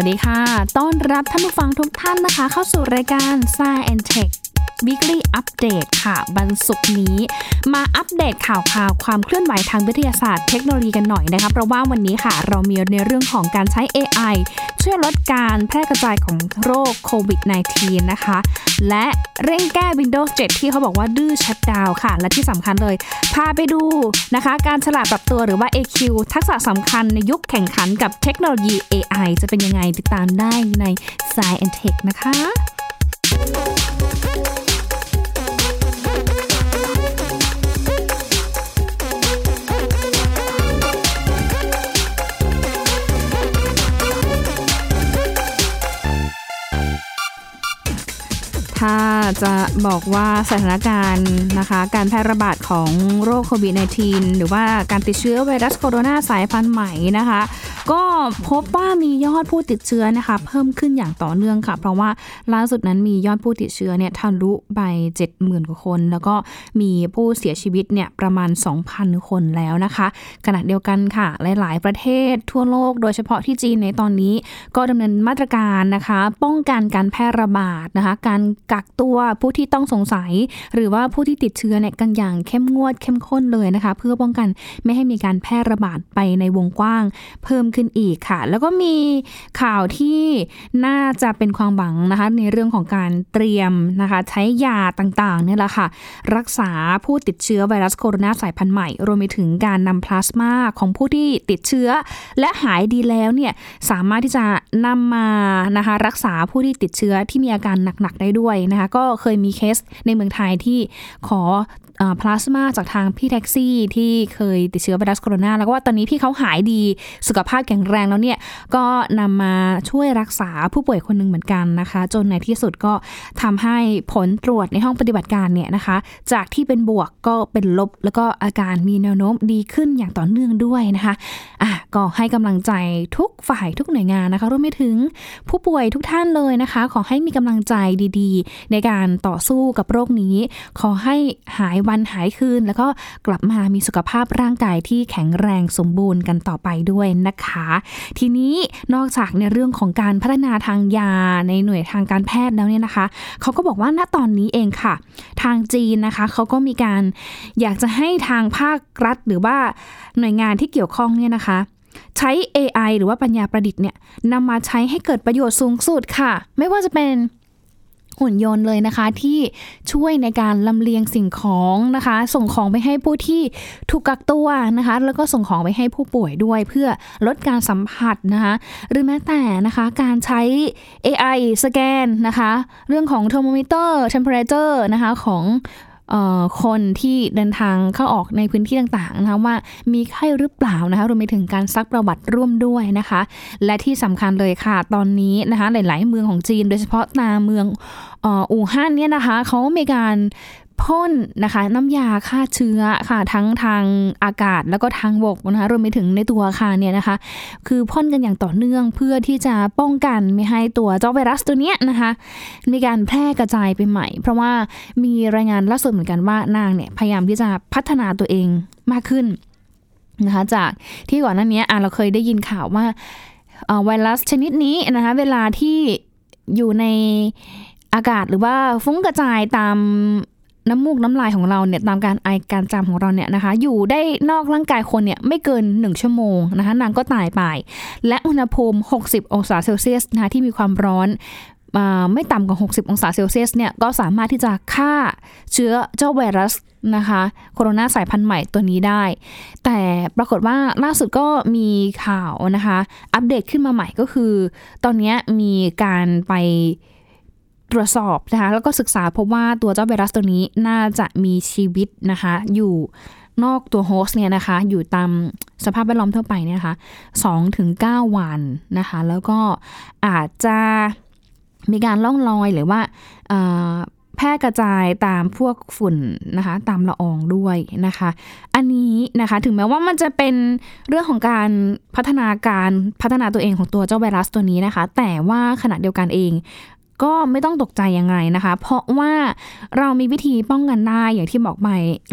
วัสดีค่ะ ต้อนรับท่านผู้ฟังทุกท่านนะคะ เข้าสู่รายการ Science and Tech Weekly Update ค่ะวันศุกร์นี้ มาอัปเดตข่าวข่าวความเคลื่อนไหวทางวิทยาศาสตร์เทคโนโลยีกันหน่อยนะคะเพราะว่าวันนี้ค่ะ เรามีในเรื่องของการใช้ AI ช่วยลดการแพร่กระจายของโรคโควิด -19 นะคะ และเร่งแก้ Windows 7 ที่เขาบอกว่าดื้อชัดดาวค่ะ และที่สำคัญเลย พาไปดูนะคะ การฉลาดปรับตัวหรือว่า AQ ทักษะสำคัญในยุคแข่งขันกับเทคโนโลยี AI จะเป็นยังไงติดตามได้ใน Science and Tech นะคะ ถ้าจะบอกว่าสถานการณ์นะคะ การแพร่ระบาดของโรคโควิด -19 หรือว่าการติดเชื้อไวรัสโคโรนาสายพันธุ์ใหม่นะคะ ก็พบว่ามียอดผู้ติดเชื้อนะคะ เพิ่มขึ้นอย่างต่อเนื่องค่ะ เพราะว่าล่าสุดนั้นมียอดผู้ติดเชื้อเนี่ยทะลุไป70,000กว่าคน แล้วก็มีผู้เสียชีวิตเนี่ยประมาณ 2,000 คนแล้วนะคะขณะเดียวกันค่ะ หลาย ๆ ประเทศทั่วโลก โดยเฉพาะที่จีนในตอนนี้ ก็ดำเนินมาตรการนะคะ ป้องกันการแพร่ระบาดนะคะ การกักตัวผู้ที่ต้องสงสัย หรือว่าผู้ที่ติดเชื้อเนี่ยกันอย่างเข้มงวดเข้มข้นเลยนะคะ เพื่อป้องกันไม่ให้มีการแพร่ระบาดไปในวงกว้าง เพิ่มขึ้นอีกค่ะ แล้วก็มีข่าวที่น่าจะเป็นความหวังนะคะ ในเรื่องของการเตรียมนะคะ ใช้ยาต่างๆเนี่ยแหละค่ะ รักษาผู้ติดเชื้อไวรัสโคโรนาสายพันธุ์ใหม่ รวมไปถึงการนำพลาสมาของผู้ที่ติดเชื้อ และหายดีแล้วเนี่ยสามารถที่จะนำมานะคะ รักษาผู้ที่ติดเชื้อที่มีอาการหนักๆได้ด้วยนะคะ ก็เคยมีเคสในเมืองไทยที่ขอ พลาสมาจากทางพี่แท็กซี่ที่เคยติดเชื้อไวรัสโคโรนาแล้วก็ว่าตอนนี้พี่เขาหายดีสุขภาพแข็งแรงแล้วเนี่ย ก็นำมาช่วยรักษาผู้ป่วยคนหนึ่งเหมือนกันนะคะ จนในที่สุดก็ทำให้ผลตรวจในห้องปฏิบัติการเนี่ยนะคะ จากที่เป็นบวกก็เป็นลบ แล้วก็อาการมีแนวโน้มดีขึ้นอย่างต่อเนื่องด้วยนะคะอะก็ให้กำลังใจทุกฝ่ายทุกหน่วยงานนะคะรวมไปถึงผู้ป่วยทุกท่านเลยนะคะ ขอให้มีกำลังใจดี ๆ ในการต่อสู้กับโรคนี้ ขอให้หายวันหายคืน แล้วก็กลับมามีสุขภาพร่างกายที่แข็งแรงสมบูรณ์กันต่อไปด้วยนะคะ ทีนี้นอกจากในเรื่องของการพัฒนาทางยาในหน่วยทางการแพทย์แล้วเนี่ยนะคะเขาก็บอกว่าณตอนนี้เองค่ะ ทางจีนนะคะเขาก็มีการอยากจะให้ทางภาครัฐหรือว่าหน่วยงานที่เกี่ยวข้องเนี่ยนะคะใช้ AI หรือว่าปัญญาประดิษฐ์เนี่ยนำมาใช้ให้เกิดประโยชน์สูงสุดค่ะ ไม่ว่าจะเป็น หุ่นยนต์เลยนะคะ ที่ช่วยในการลำเลียงสิ่งของนะคะ ส่งของไปให้ผู้ที่ถูกกักตัวนะคะ แล้วก็ส่งของไปให้ผู้ป่วยด้วยเพื่อลดการสัมผัสนะคะหรือแม้แต่นะคะการใช้ AI สแกนนะคะ เรื่องของเทอร์โมมิเตอร์ temperature นะคะของ คนที่เดินทางเข้าออกในพื้นที่ต่างๆนะคะว่ามีไข้หรือเปล่านะคะรวมไปถึงการซักประวัติร่วมด้วยนะคะ และที่สำคัญเลยค่ะ ตอนนี้นะคะหลาย ๆ เมืองของจีน โดยเฉพาะตามเมืองอู่ฮั่นเนี่ยนะคะเขามีการ พ่นนะคะน้ำยาฆ่าเชื้อค่ะทั้งทางอากาศแล้วก็ทางบกนะคะรวมไปถึงในตัวอาคารเนี่ยนะคะ คือพ่นกันอย่างต่อเนื่องเพื่อที่จะป้องกันไม่ให้ตัวเจ้าไวรัสตัวเนี้ยนะคะ มีการแพร่กระจายไปใหม่ เพราะว่ามีรายงานล่าสุดเหมือนกันว่านางเนี่ยพยายามที่จะพัฒนาตัวเองมากขึ้นนะคะจากที่ก่อนหน้านี้เราเคยได้ยินข่าวว่าไวรัสชนิดนี้นะคะเวลาที่อยู่ในอากาศหรือว่าฟุ้งกระจายตาม น้ำมูกน้ำลายของเราเนี่ยตามการไอการจามของเราเนี่ยนะคะ อยู่ได้นอกร่างกายคนเนี่ยไม่เกิน 1 ชั่วโมงนะคะนางก็ตายไป และอุณหภูมิ 60 องศาเซลเซียสนะคะที่มีความร้อนไม่ต่ำกว่า 60 องศาเซลเซียสเนี่ยก็สามารถที่จะฆ่าเชื้อเจ้าไวรัสนะคะโคโรนาสายพันธุ์ใหม่ตัวนี้ได้ แต่ปรากฏว่าล่าสุดก็มีข่าวนะคะ อัปเดตขึ้นมาใหม่ก็คือ ตอนนี้มีการไป ตรวจสอบนะคะแล้วก็ศึกษาพบว่าตัวเจ้าไวรัสตัวนี้น่าจะมีชีวิตนะคะอยู่นอกตัวโฮสต์เนี่ยนะคะอยู่ตามสภาพแวดล้อมทั่วไปเนี่ยนะคะสองถึงเก้าวันนะคะแล้วก็อาจจะมีการล่องลอยหรือว่าแพร่กระจายตามพวกฝุ่นนะคะตามละอองด้วยนะคะ อันนี้นะคะถึงแม้ว่ามันจะเป็นเรื่องของการพัฒนาการพัฒนาตัวเองของตัวเจ้าไวรัสตัวนี้นะคะ แต่ว่าขณะเดียวกันเอง ก็ไม่ต้องตกใจยังไงนะคะ เพราะว่าเรามีวิธีป้องกันได้อย่างที่บอกไป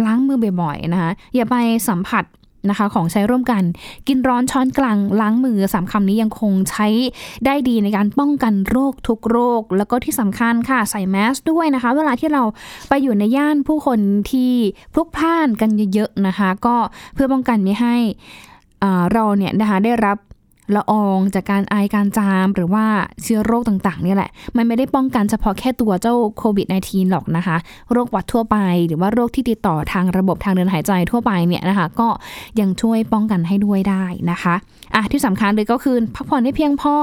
ล้างมือบ่อยๆนะคะ อย่าไปสัมผัสนะคะของใช้ร่วมกันกินร้อนช้อนกลางล้างมือสามคำนี้ยังคงใช้ได้ดีในการป้องกันโรคทุกโรค แล้วก็ที่สำคัญค่ะใส่แมสด้วยนะคะ เวลาที่เราไปอยู่ในย่านผู้คนที่พลุกพล่านกันเยอะๆนะคะ ก็เพื่อป้องกันไม่ให้เราเนี่ยนะคะได้รับ ละอองจากการไอการจามหรือว่าเชื้อโรคต่างๆนี่แหละ มันไม่ได้ป้องกันเฉพาะแค่ตัวเจ้าโควิด -19 หรอกนะคะ โรคหวัดทั่วไป หรือว่าโรคที่ติดต่อทางระบบทางเดินหายใจทั่วไปเนี่ยนะคะ ก็ยังช่วยป้องกันให้ด้วยได้นะคะอะที่สำคัญเลยก็คือพักผ่อนให้เพียงพอ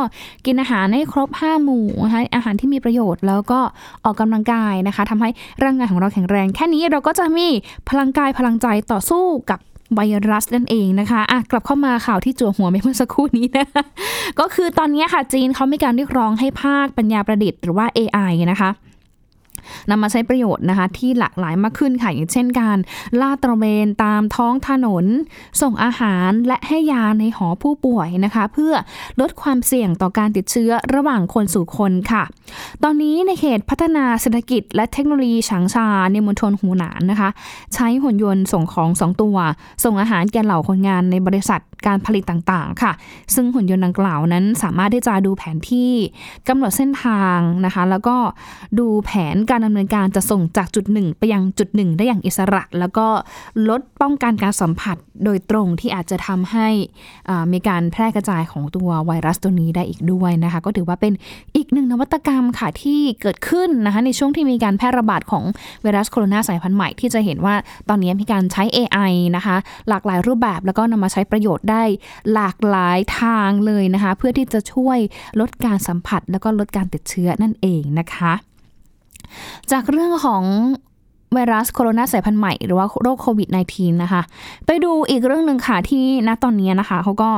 กินอาหารให้ครบ5หมู่นะคะอาหารที่มีประโยชน์แล้วก็ออกกำลังกายนะคะทำให้ร่างกายของเราแข็งแรง แค่นี้เราก็จะมีพลังกายพลังใจต่อสู้กับ ไวรัสนั่นเองนะคะอะกลับเข้ามาข่าวที่จั่วหัวไปเมื่อสักครู่นี้นะก็คือตอนนี้ค่ะจีนเขามีการเรียกร้องให้ภาคปัญญาประดิษฐ์หรือว่า AI นะคะ นำมาใช้ประโยชน์นะคะที่หลากหลายมากขึ้นค่ะอย่างเช่นการลาดตระเวนตามท้องถนน ส่งอาหารและให้ยาในหอผู้ป่วยนะคะ เพื่อลดความเสี่ยงต่อการติดเชื้อระหว่างคนสู่คนค่ะ ตอนนี้ในเขตพัฒนาเศรษฐกิจ และเทคโนโลยีฉางชาในมณฑลหูหนานนะคะ ใช้หุ่นยนต์ส่งของสองตัว ส่งอาหารแก่เหล่าคนงานในบริษัท การผลิตต่างๆ ค่ะ ซึ่งหุ่นยนต์ดังกล่าวนั้นสามารถที่จะดูแผนที่กำหนดเส้นทางนะคะ แล้วก็ดูแผนการดำเนินการจะส่งจากจุดหนึ่งไปยังจุดหนึ่งได้อย่างอิสระ แล้วก็ลดป้องกันการสัมผัสโดยตรงที่อาจจะทำให้มีการแพร่กระจายของตัวไวรัสตัวนี้ได้อีกด้วยนะคะ ก็ถือว่าเป็นอีกหนึ่งนวัตกรรมค่ะที่เกิดขึ้นนะคะในช่วงที่มีการแพร่ระบาดของไวรัสโคโรนาสายพันธุ์ใหม่ที่จะเห็นว่าตอนนี้มีการใช้ AI นะคะ หลากหลายรูปแบบแล้วก็นำมาใช้ประโยชน์ได้หลากหลายทางเลยนะคะ เพื่อที่จะช่วยลดการสัมผัส แล้วก็ลดการติดเชื้อนั่นเองนะคะ จากเรื่องของไวรัสโคโรนาสายพันธุ์ใหม่หรือว่าโรคโควิด -19 นะคะ ไปดูอีกเรื่องหนึ่งค่ะที่ณตอนนี้นะคะเขาก็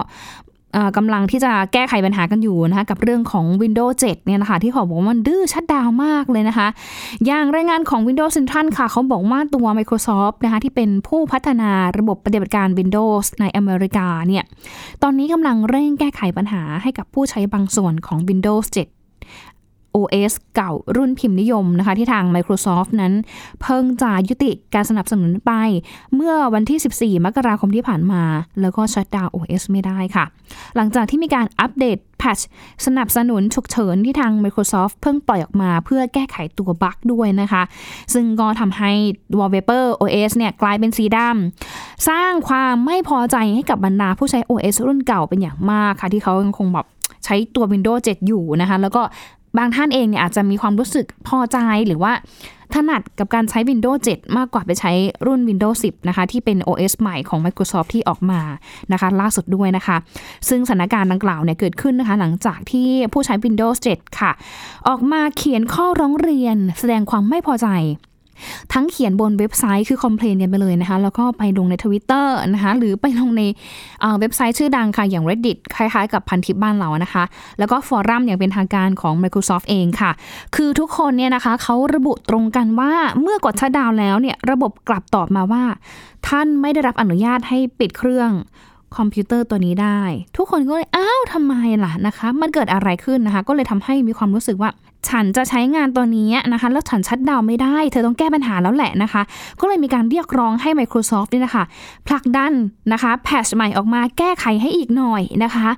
กำลังที่จะแก้ไขปัญหากันอยู่นะคะกับเรื่องของ Windows 7 เนี่ยนะคะที่เขาบอกว่ามันดื้อชัดดาวมากเลยนะคะ อย่างรายงานของ Windows Central ค่ะ เขาบอกว่าตัว Microsoft นะคะที่เป็นผู้พัฒนาระบบปฏิบัติการ Windows ในอเมริกาเนี่ยตอนนี้กำลังเร่งแก้ไขปัญหาให้กับผู้ใช้บางส่วนของ Windows 7 OS เก่ารุ่นพิมพ์นิยมนะคะที่ทาง Microsoft นั้น เพิ่งจะยุติการสนับสนุนไป เมื่อวันที่ 14 มกราคมที่ผ่านมา แล้วก็ชัดดาว OS ไม่ได้ค่ะ หลังจากที่มีการอัปเดตแพทช์สนับสนุนฉุกเฉินที่ทาง Microsoft เพิ่งปล่อยออกมาเพื่อแก้ไขตัวบั๊กด้วยนะคะ ซึ่งก็ทำให้ Wallpaper OS เนี่ยกลายเป็นสีดำสร้างความไม่พอใจให้กับบรรดาผู้ใช้ OS รุ่นเก่าเป็นอย่างมากค่ะ ที่เขายังคงแบบใช้ตัว Windows 7 อยู่นะคะ แล้วก็ บางท่านเองเนี่ยอาจจะมีความรู้สึกพอใจหรือว่าถนัดกับการใช้ Windows 7 มากกว่าไปใช้รุ่น Windows 10 นะคะ ที่เป็น OS ใหม่ของ Microsoft ที่ออกมานะคะ ล่าสุดด้วยนะคะ ซึ่งสถานการณ์ดังกล่าวเนี่ยเกิดขึ้นนะคะ หลังจากที่ผู้ใช้ Windows 7 ค่ะ ออกมาเขียนข้อร้องเรียนแสดงความไม่พอใจ ทั้งเขียนบนเว็บไซต์คือ complain กันไปเลยนะคะ แล้วก็ไปลงในทวิตเตอร์นะคะ หรือไปลงในเว็บไซต์ชื่อดังค่ะอย่าง Reddit คล้ายๆ กับพันทิปบ้านเรานะคะ แล้วก็ฟอรัมอย่างเป็นทางการของ Microsoft เองค่ะ คือทุกคนเนี่ยนะคะเขาระบุตรงกันว่าเมื่อกด shutdown แล้วเนี่ยระบบกลับตอบมาว่า ท่านไม่ได้รับอนุญาตให้ปิดเครื่องคอมพิวเตอร์ตัวนี้ได้ ทุกคนก็เลย อ้าวทำไมล่ะนะคะ มันเกิดอะไรขึ้นนะคะ ก็เลยทำให้มีความรู้สึกว่า ฉันจะใช้งานตัวนี้นะคะ แล้วฉันชัดดาวไม่ได้ เธอต้องแก้ปัญหาแล้วแหละนะคะ ก็เลยมีการเรียกร้องให้ Microsoft นี่นะคะผลักดันนะคะแพชใหม่ออกมาแก้ไขให้อีกหน่อยนะคะ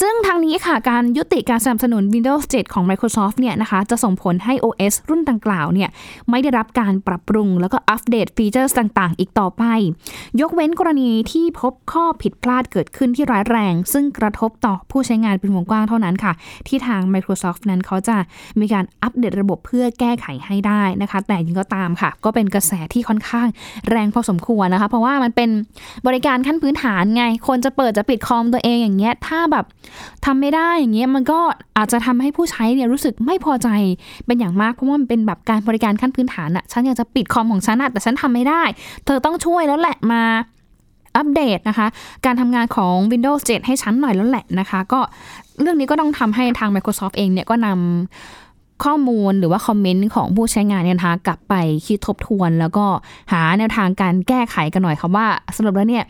ซึ่งทางนี้ค่ะการยุติการสนับสนุน Windows 7 ของ Microsoft เนี่ยนะคะจะส่งผลให้ OS รุ่นดังกล่าวเนี่ยไม่ได้รับการปรับปรุง แล้วก็อัปเดตฟีเจอร์ต่างๆ อีกต่อไป ยกเว้นกรณีที่พบข้อผิดพลาดเกิดขึ้นที่ร้ายแรง ซึ่งกระทบต่อผู้ใช้งานเป็นวงกว้างเท่านั้นค่ะ ที่ทาง Microsoft นั้นเขาจะมีการอัปเดตระบบเพื่อแก้ไขให้ได้นะคะ แต่ยังก็ตามค่ะ ก็เป็นกระแสที่ค่อนข้างแรงพอสมควรนะคะ เพราะว่ามันเป็นบริการขั้นพื้นฐานไง คนจะเปิดจะปิดคอมตัวเองอย่างเงี้ย ถ้าแบบทำไม่ได้อย่างเงี้ย มันก็อาจจะทำให้ผู้ใช้เนี่ยรู้สึกไม่พอใจเป็นอย่างมาก เพราะว่ามันเป็นแบบการบริการขั้นพื้นฐานอะฉันอยากจะปิดคอมของฉันอะแต่ฉันทำไม่ได้ เธอต้องช่วยแล้วแหละมาอัปเดตนะคะ การทำงานของ Windows 7 ให้ชั้นหน่อยแล้วแหละนะคะ ก็เรื่องนี้ก็ต้องทำให้ทาง Microsoft เองเนี่ยก็นำ ข้อมูลหรือว่าคอมเมนต์ของผู้ใช้งานเนี่ยนะคะกลับไปคิดทบทวน แล้วก็หาแนวทางการแก้ไขกันหน่อยค่ะว่าสำหรับแล้วเนี่ย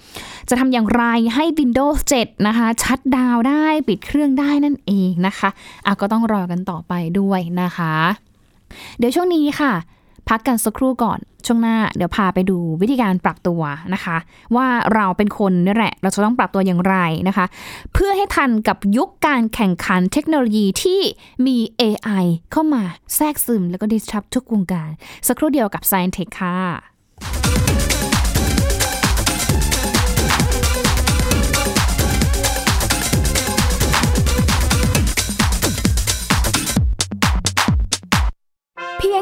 จะทำอย่างไรให้ Windows 7 นะคะ ชัดดาวได้ปิดเครื่องได้นั่นเองนะคะอะก็ต้องรอกันต่อไปด้วยนะคะ เดี๋ยวช่วงนี้ค่ะ พักกันสักครู่ก่อนช่วงหน้าเดี๋ยวพาไปดูวิธีการปรับตัวนะคะ ว่าเราเป็นคนนี่แหละ เราจะต้องปรับตัวอย่างไรนะคะ เพื่อให้ทันกับยุคการแข่งขันเทคโนโลยีที่มี AI เข้ามาแทรกซึมแล้วก็ดิสทับทุกวงการ สักครู่เดียวกับ Science Tech ค่ะ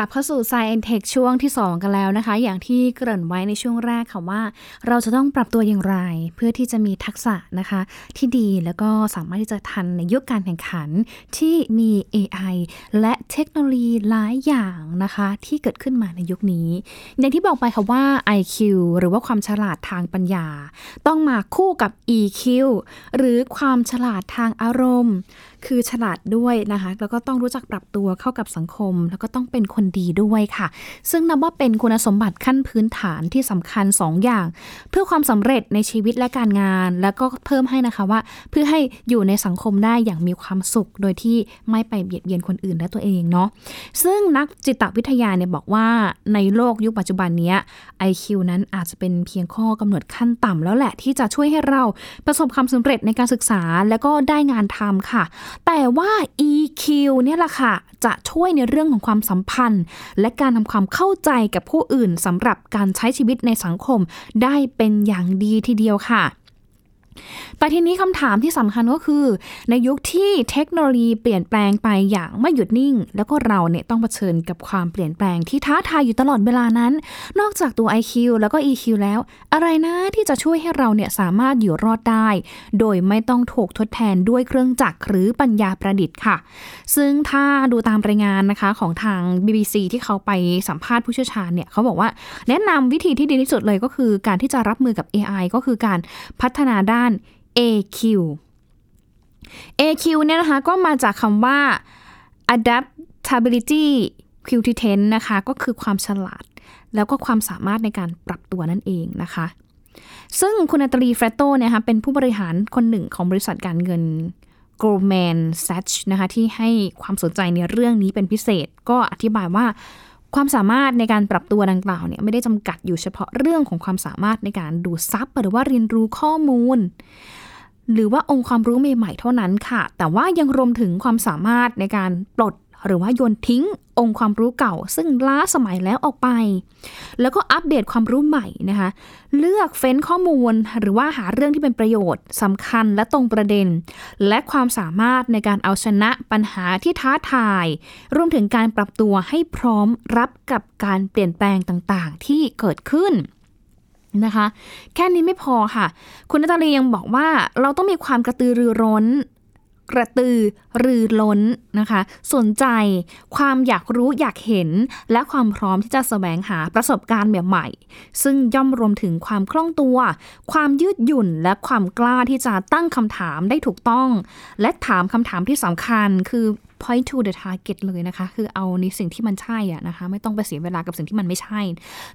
ลับเข้าสู่ Science Tech ช่วงที่ 2 กันแล้วนะคะ อย่างที่เกริ่นไว้ในช่วงแรกค่ะว่า เราจะต้องปรับตัวอย่างไร เพื่อที่จะมีทักษะนะคะ ที่ดีแล้วก็สามารถที่จะทันในยุคการแข่งขันที่มี AI และเทคโนโลยีหลายอย่างนะคะ ที่เกิดขึ้นมาในยุคนี้ อย่างที่บอกไปค่ะว่า IQ หรือว่าความฉลาดทางปัญญา ต้องมาคู่กับ EQ หรือความฉลาดทางอารมณ์คือฉลาดด้วยนะคะ แล้วก็ต้องรู้จักปรับตัวเข้ากับสังคม แล้วก็ต้องเป็นคนดีด้วยค่ะ ซึ่งนับว่าเป็นคุณสมบัติขั้นพื้นฐานที่สำคัญ 2 อย่าง เพื่อความสำเร็จในชีวิตและการงาน แล้วก็เพิ่มให้นะคะว่า เพื่อให้อยู่ในสังคมได้อย่างมีความสุข โดยที่ไม่ไปเบียดเบียนคนอื่นและตัวเองเนาะซึ่งนักจิตวิทยาเนี่ยบอกว่าในโลกยุคปัจจุบันนี้ IQ นั้นอาจจะเป็นเพียงข้อกำหนดขั้นต่ำแล้วแหละที่จะช่วยให้เราประสบความสำเร็จในการศึกษา แล้วก็ได้งานทำค่ะแต่ว่า EQ เนี่ยแหละค่ะ จะช่วยในเรื่องของความสัมพันธ์ และการทำความเข้าใจกับผู้อื่นสำหรับการใช้ชีวิตในสังคมได้เป็นอย่างดีทีเดียวค่ะ แต่ทีนี้คำถามที่สำคัญก็คือ ในยุคที่เทคโนโลยีเปลี่ยนแปลงไปอย่างไม่หยุดนิ่ง แล้วก็เราเนี่ยต้องเผชิญกับความเปลี่ยนแปลงที่ท้าทายอยู่ตลอดเวลานั้น นอกจากตัว IQ แล้วก็ EQ แล้ว อะไรนะที่จะช่วยให้เราเนี่ยสามารถอยู่รอดได้ โดยไม่ต้องถูกทดแทนด้วยเครื่องจักรหรือปัญญาประดิษฐ์ค่ะ ซึ่งถ้าดูตามรายงานนะคะของทาง BBC ที่เขาไปสัมภาษณ์ผู้เชี่ยวชาญเนี่ยเขาบอกว่าแนะนำวิธีที่ดีที่สุดเลยก็คือ การที่จะรับมือกับ AI ก็คือการพัฒนาด้าน AQ AQ เนี่ยนะคะก็มาจากคำว่า adaptability competence นะคะ ก็คือความฉลาด แล้วก็ความสามารถในการปรับตัวนั่นเองนะคะ ซึ่งคุณนาตาลีเฟรโตเนี่ยคะเป็นผู้บริหารคนหนึ่งของบริษัทการเงิน Goldman Sachs นะคะ ที่ให้ความสนใจในเรื่องนี้เป็นพิเศษ ก็อธิบายว่า ความสามารถในการปรับตัวดังกล่าวเนี่ยไม่ได้จำกัดอยู่เฉพาะเรื่องของความสามารถในการดูดซับหรือว่าเรียนรู้ข้อมูล หรือว่าองค์ความรู้ใหม่ๆเท่านั้นค่ะ แต่ว่ายังรวมถึงความสามารถในการปลด หรือว่าโยนทิ้งองค์ความรู้เก่า ซึ่งล้าสมัยแล้วออกไป แล้วก็อัปเดตความรู้ใหม่นะคะ เลือกเฟ้นข้อมูลหรือว่าหาเรื่องที่เป็นประโยชน์สำคัญและตรงประเด็น และความสามารถในการเอาชนะปัญหาที่ท้าทาย รวมถึงการปรับตัวให้พร้อมรับกับการเปลี่ยนแปลงต่างๆ ที่เกิดขึ้นนะคะ แค่นี้ไม่พอค่ะ คุณนาตาลียังบอกว่าเราต้องมีความกระตือรือร้น กระตือรือร้นนะคะ สนใจความอยากรู้อยากเห็น และความพร้อมที่จะแสวงหาประสบการณ์แบบใหม่ซึ่งย่อมรวมถึงความคล่องตัว ความยืดหยุ่นและความกล้าที่จะตั้งคำถามได้ถูกต้อง และถามคำถามที่สำคัญคือ point to the target เลยนะคะ คือเอาในสิ่งที่มันใช่อะนะคะ ไม่ต้องไปเสียเวลากับสิ่งที่มันไม่ใช่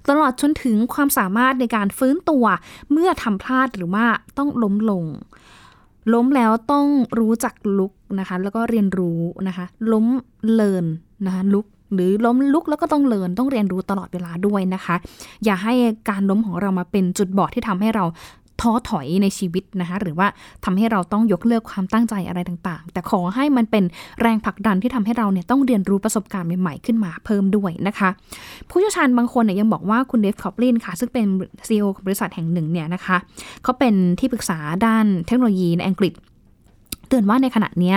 ตลอดจนถึงความสามารถในการฟื้นตัว เมื่อทำพลาดหรือว่าต้องล้มลง ล้มแล้วต้องรู้จักลุกนะคะ แล้วก็เรียนรู้นะคะ ล้มเลินนะคะลุกหรือล้มลุกแล้วก็ต้องเลินต้องเรียนรู้ตลอดเวลาด้วยนะคะ อย่าให้การล้มของเรามาเป็นจุดบอดที่ทำให้เรา ท้อถอยในชีวิตนะคะหรือว่าทำให้เราต้องยกเลิกความตั้งใจอะไรต่างๆ แต่ขอให้มันเป็นแรงผลักดันที่ทำให้เราเนี่ยต้องเรียนรู้ประสบการณ์ใหม่ๆขึ้นมาเพิ่มด้วยนะคะ ผู้เชี่ยวชาญบางคนเนี่ยยังบอกว่าคุณเดฟคอปลินค่ะ ซึ่งเป็น CEO ของบริษัทแห่งหนึ่งเนี่ยนะคะเขาเป็นที่ปรึกษาด้านเทคโนโลยีในอังกฤษเตือนว่าในขณะนี้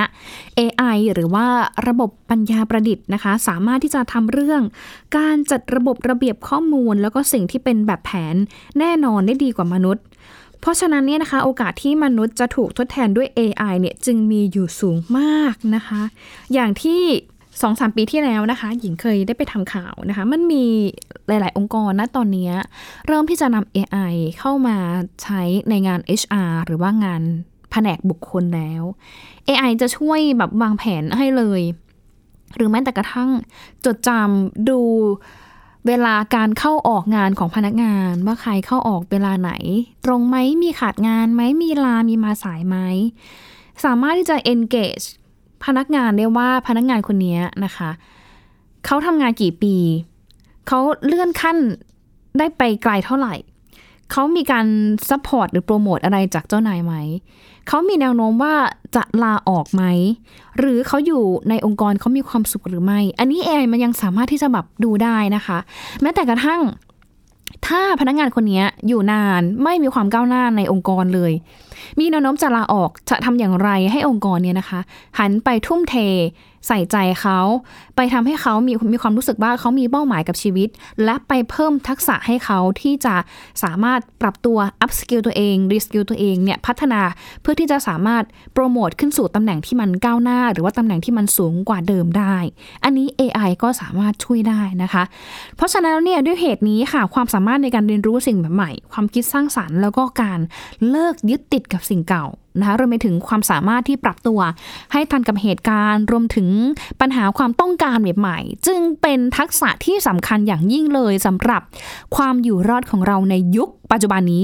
AI หรือว่าระบบปัญญาประดิษฐ์นะคะ สามารถที่จะทำเรื่อง การจัดระบบระเบียบข้อมูล แล้วก็สิ่งที่เป็นแบบแผนแน่นอนได้ดีกว่ามนุษย์ เพราะฉะนั้นเนี่ยนะคะโอกาสที่มนุษย์จะถูกทดแทนด้วย AI เนี่ยจึงมีอยู่สูงมากนะคะ อย่างที่สองสามปีที่แล้วนะคะ หญิงเคยได้ไปทำข่าวนะคะ มันมีหลาย ๆ องค์กรนะตอนนี้ เริ่มที่จะนำ AI เข้ามาใช้ในงาน HR หรือว่างานแผนกบุคคลแล้ว AI จะช่วยแบบวางแผนให้เลย หรือแม้แต่กระทั่งจดจำดู เวลาการเข้าออกงานของพนักงานว่าใครเข้าออกเวลาไหน ตรงไหมมีขาดงานไหมมีลามีมาสายไหม สามารถที่จะ engage พนักงานได้ว่าพนักงานคนนี้นะคะ เขาทำงานกี่ปี เขาเลื่อนขั้นได้ไปไกลเท่าไหร่ เขามีการ support หรือโปรโมทอะไรจากเจ้านายไหม เขามีแนวโน้มว่าจะลาออกไหม หรือเขาอยู่ในองค์กรเขามีความสุขหรือไม่ อันนี้ AI มันยังสามารถที่จะแบบดูได้นะคะ แม้แต่กระทั่ง ถ้าพนักงานคนนี้อยู่นานไม่มีความก้าวหน้าในองค์กรเลย มีแนวโน้มจะลาออกจะทำอย่างไรให้องค์กรเนี่ยนะคะ หันไปทุ่มเท ใส่ใจเขาไปทำให้เขามีมีความรู้สึกว่าเขามีเป้าหมายกับชีวิต และไปเพิ่มทักษะให้เขาที่จะสามารถปรับตัว up skill ตัวเอง re skill ตัวเองเนี่ยพัฒนาเพื่อที่จะสามารถโปรโมทขึ้นสู่ตำแหน่งที่มันก้าวหน้า หรือว่าตำแหน่งที่มันสูงกว่าเดิมได้ อันนี้ AI ก็สามารถช่วยได้นะคะ เพราะฉะนั้นเนี่ยด้วยเหตุนี้ค่ะความสามารถในการเรียนรู้สิ่งใหม่ ความคิดสร้างสรรค์ แล้วก็การเลิกยึดติดกับสิ่งเก่านะคะรวมไปถึงความสามารถที่ปรับตัว ให้ทันกับเหตุการณ์ รวมถึงปัญหาความต้องการใหม่ๆ จึงเป็นทักษะที่สำคัญอย่างยิ่งเลยสำหรับความอยู่รอดของเราในยุคปัจจุบันนี้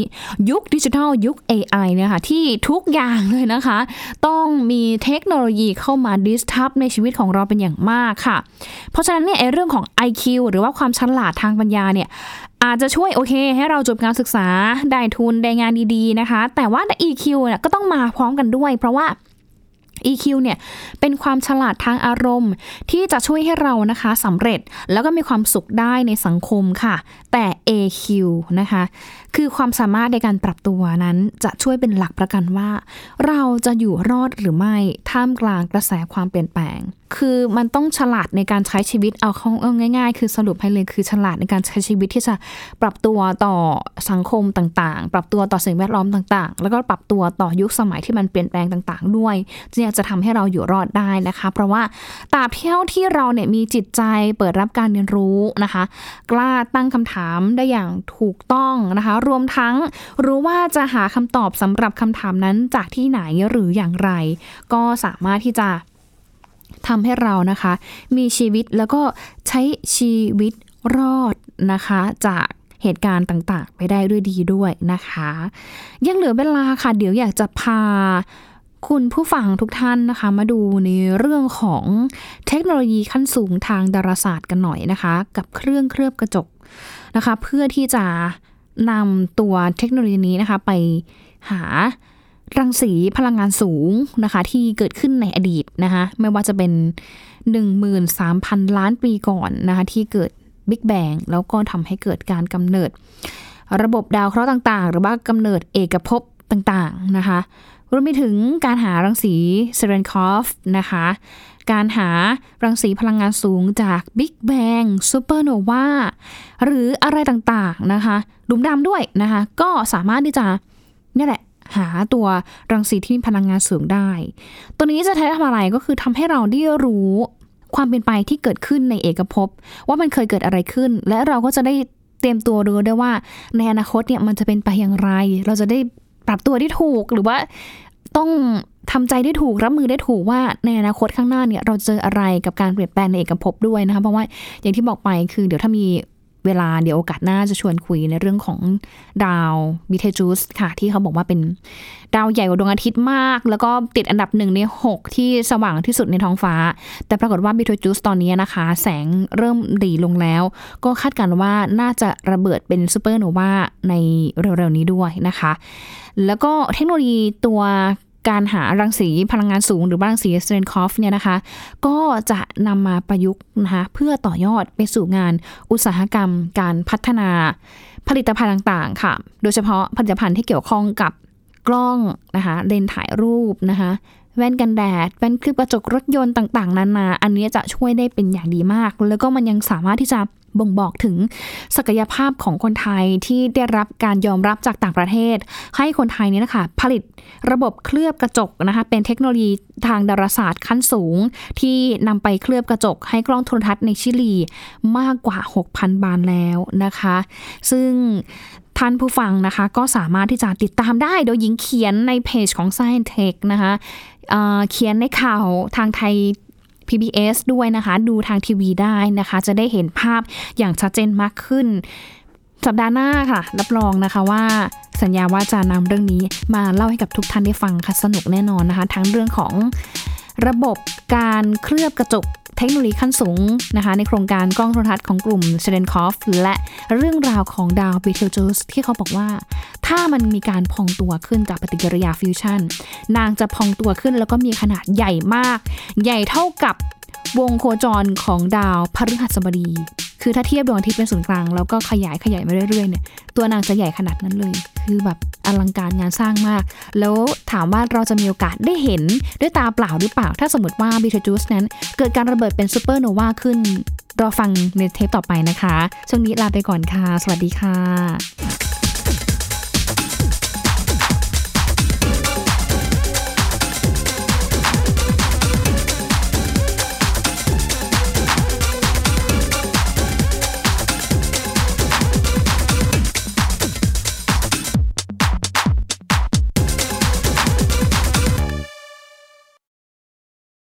ยุคดิจิทัลยุค AI นะคะที่ทุกอย่างเลยนะคะ ต้องมีเทคโนโลยีเข้ามาดิสทับในชีวิตของเราเป็นอย่างมากค่ะ เพราะฉะนั้นเนี่ยเรื่องของ IQ หรือว่าความฉลาดทางปัญญาเนี่ย อาจจะช่วยโอเค ให้เราจบการศึกษาได้ทุนได้งานดีๆนะคะ แต่ว่า EQ เนี่ยก็ต้องมาพร้อมกันด้วย เพราะว่า EQ เนี่ยเป็นความฉลาดทางอารมณ์ ที่จะช่วยให้เรานะคะสำเร็จแล้วก็มีความสุขได้ในสังคมค่ะ แต่ AQ นะคะ คือความสามารถในการปรับตัวนั้นจะช่วยเป็นหลักประกันว่า เราจะอยู่รอดหรือไม่ท่ามกลางกระแสความเปลี่ยนแปลง คือมันต้องฉลาดในการใช้ชีวิตเอาเข้าเอาง่าย ๆ คือสรุปให้เลยคือฉลาดในการใช้ชีวิตที่จะปรับตัวต่อสังคมต่างๆ ปรับตัวต่อสิ่งแวดล้อมต่างๆ แล้วก็ปรับตัวต่อยุคสมัยที่มันเปลี่ยนแปลงต่างๆ ด้วยเนี่ยจะทำให้เราอยู่รอดได้นะคะ เพราะว่าตราบเที่ยวที่เราเนี่ยมีจิตใจเปิดรับการเรียนรู้นะคะ กล้าตั้งคำถามได้อย่างถูกต้องนะคะรวมทั้งรู้ว่าจะหาคำตอบสำหรับคำถามนั้นจากที่ไหนหรืออย่างไร ก็สามารถที่จะทำให้เรานะคะ มีชีวิตแล้วก็ใช้ชีวิตรอดนะคะ จากเหตุการณ์ต่างๆ ไปได้ด้วยดีด้วยนะคะ ยังเหลือเวลาค่ะ เดี๋ยวอยากจะพาคุณผู้ฟังทุกท่านนะคะ มาดูในเรื่องของเทคโนโลยีขั้นสูงทางดาราศาสตร์กันหน่อยนะคะ กับเครื่องเคลือบกระจกนะคะ เพื่อที่จะ นำตัวเทคโนโลยีนี้นะคะ ไปหารังสีพลังงานสูงนะคะ ที่เกิดขึ้นในอดีตนะคะไม่ว่าจะเป็น 13,000 ล้านปีก่อนนะคะที่เกิดบิ๊กแบงแล้วก็ทำให้เกิดการกำเนิด ระบบดาวเคราะห์ต่างๆ หรือว่ากำเนิดเอกภพต่างๆนะคะ รวมไปถึงการหารังสีเชเรนคอฟนะคะ การหารังสีพลังงานสูงจากบิ๊กแบงซูเปอร์โนวาหรืออะไรต่างๆนะคะหลุมดำด้วยนะคะ ก็สามารถที่จะนี่แหละหาตัวรังสีที่มีพลังงานสูงได้ ตัวนี้จะใช้ทำอะไรก็คือทำให้เราได้รู้ความเป็นไปที่เกิดขึ้นในเอกภพว่ามันเคยเกิดอะไรขึ้น และเราก็จะได้เตรียมตัวรู้ได้ว่าในอนาคตเนี่ยมันจะเป็นไปอย่างไร เราจะได้ ปรับตัวได้ถูกหรือว่าต้องทำใจได้ถูกรับมือได้ถูกว่าในอนาคตข้างหน้าเนี่ยเราเจออะไรกับการเปลี่ยนแปลงในเอกภพด้วยนะคะเพราะว่าอย่างที่บอกไปคือเดี๋ยวถ้ามี เวลาเดี๋ยวโอกาสหน้าจะชวนคุยในเรื่องของดาวบีเทลจุสค่ะ ที่เขาบอกว่าเป็นดาวใหญ่กว่าดวงอาทิตย์มาก แล้วก็ติดอันดับหนึ่งใน 6 ที่สว่างที่สุดในท้องฟ้า แต่ปรากฏว่าบีเทลจุสตอนนี้นะคะ แสงเริ่ม dim ลงแล้ว ก็คาดการณ์ว่าน่าจะระเบิดเป็นซูเปอร์โนวาในเร็วๆนี้ด้วยนะคะ แล้วก็เทคโนโลยีตัว การหารังสีพลังงานสูงหรือรังสีเชเรนคอฟเนี่ยนะคะ ก็จะนำมาประยุกต์นะคะเพื่อต่อยอดไปสู่งานอุตสาหกรรม การพัฒนาผลิตภัณฑ์ต่างๆ ค่ะ โดยเฉพาะผลิตภัณฑ์ที่เกี่ยวข้องกับกล้องนะคะเลนส์ถ่ายรูปนะคะแว่นกันแดดแว่นคลืบกระจกรถยนต์ต่าง ๆ นานา อันนี้จะช่วยได้เป็นอย่างดีมาก แล้วก็มันยังสามารถที่จะ บ่งบอกถึงศักยภาพของคนไทยที่ได้รับการยอมรับจากต่างประเทศ ให้คนไทยเนี่ยนะคะผลิตระบบเคลือบกระจกนะคะเป็นเทคโนโลยีทางดาราศาสตร์ขั้นสูง ที่นำไปเคลือบกระจก ให้กล้องโทรทัศน์ในชิลีมากกว่า 6,000 บานแล้วนะคะ ซึ่งท่านผู้ฟังนะคะก็สามารถที่จะติดตามได้โดยหญิงเขียนในเพจของ Science Tech นะคะเเขียนในข่าวทางไทย PBS ด้วยนะคะ ดูทางทีวีได้นะคะ จะได้เห็นภาพอย่างชัดเจนมากขึ้น สัปดาห์หน้าค่ะ รับรองนะคะว่าสัญญาว่าจะนำเรื่องนี้มาเล่าให้กับทุกท่านได้ฟังค่ะสนุกแน่นอนนะคะ ทั้งเรื่องของระบบการเคลือบกระจก เทคโนโลยีขั้นสูงนะคะในโครงการกล้องโทรทัศน์ของกลุ่มเชเรนคอฟและเรื่องราวของดาวบีเทลจุสที่เขาบอกว่า ถ้ามันมีการพองตัวขึ้นจากปฏิกิริยาฟิวชั่น นางจะพองตัวขึ้นแล้วก็มีขนาดใหญ่มาก ใหญ่เท่ากับวงโคจรของดาวพฤหัสบดี คือถ้าเทียบดวงอาทิตย์เป็นศูนย์กลางแล้วก็ขยายขยายมาเรื่อยๆเนี่ยตัวนางจะใหญ่ขนาดนั้นเลย คือแบบอลังการงานสร้างมาก แล้วถามว่าเราจะมีโอกาสได้เห็นด้วยตาเปล่าหรือเปล่า ถ้าสมมติว่าบีเทจูสนั้น เกิดการระเบิดเป็นซูเปอร์โนวาขึ้นรอฟังในเทปต่อไปนะคะ ช่วงนี้ลาไปก่อนค่ะ สวัสดีค่ะ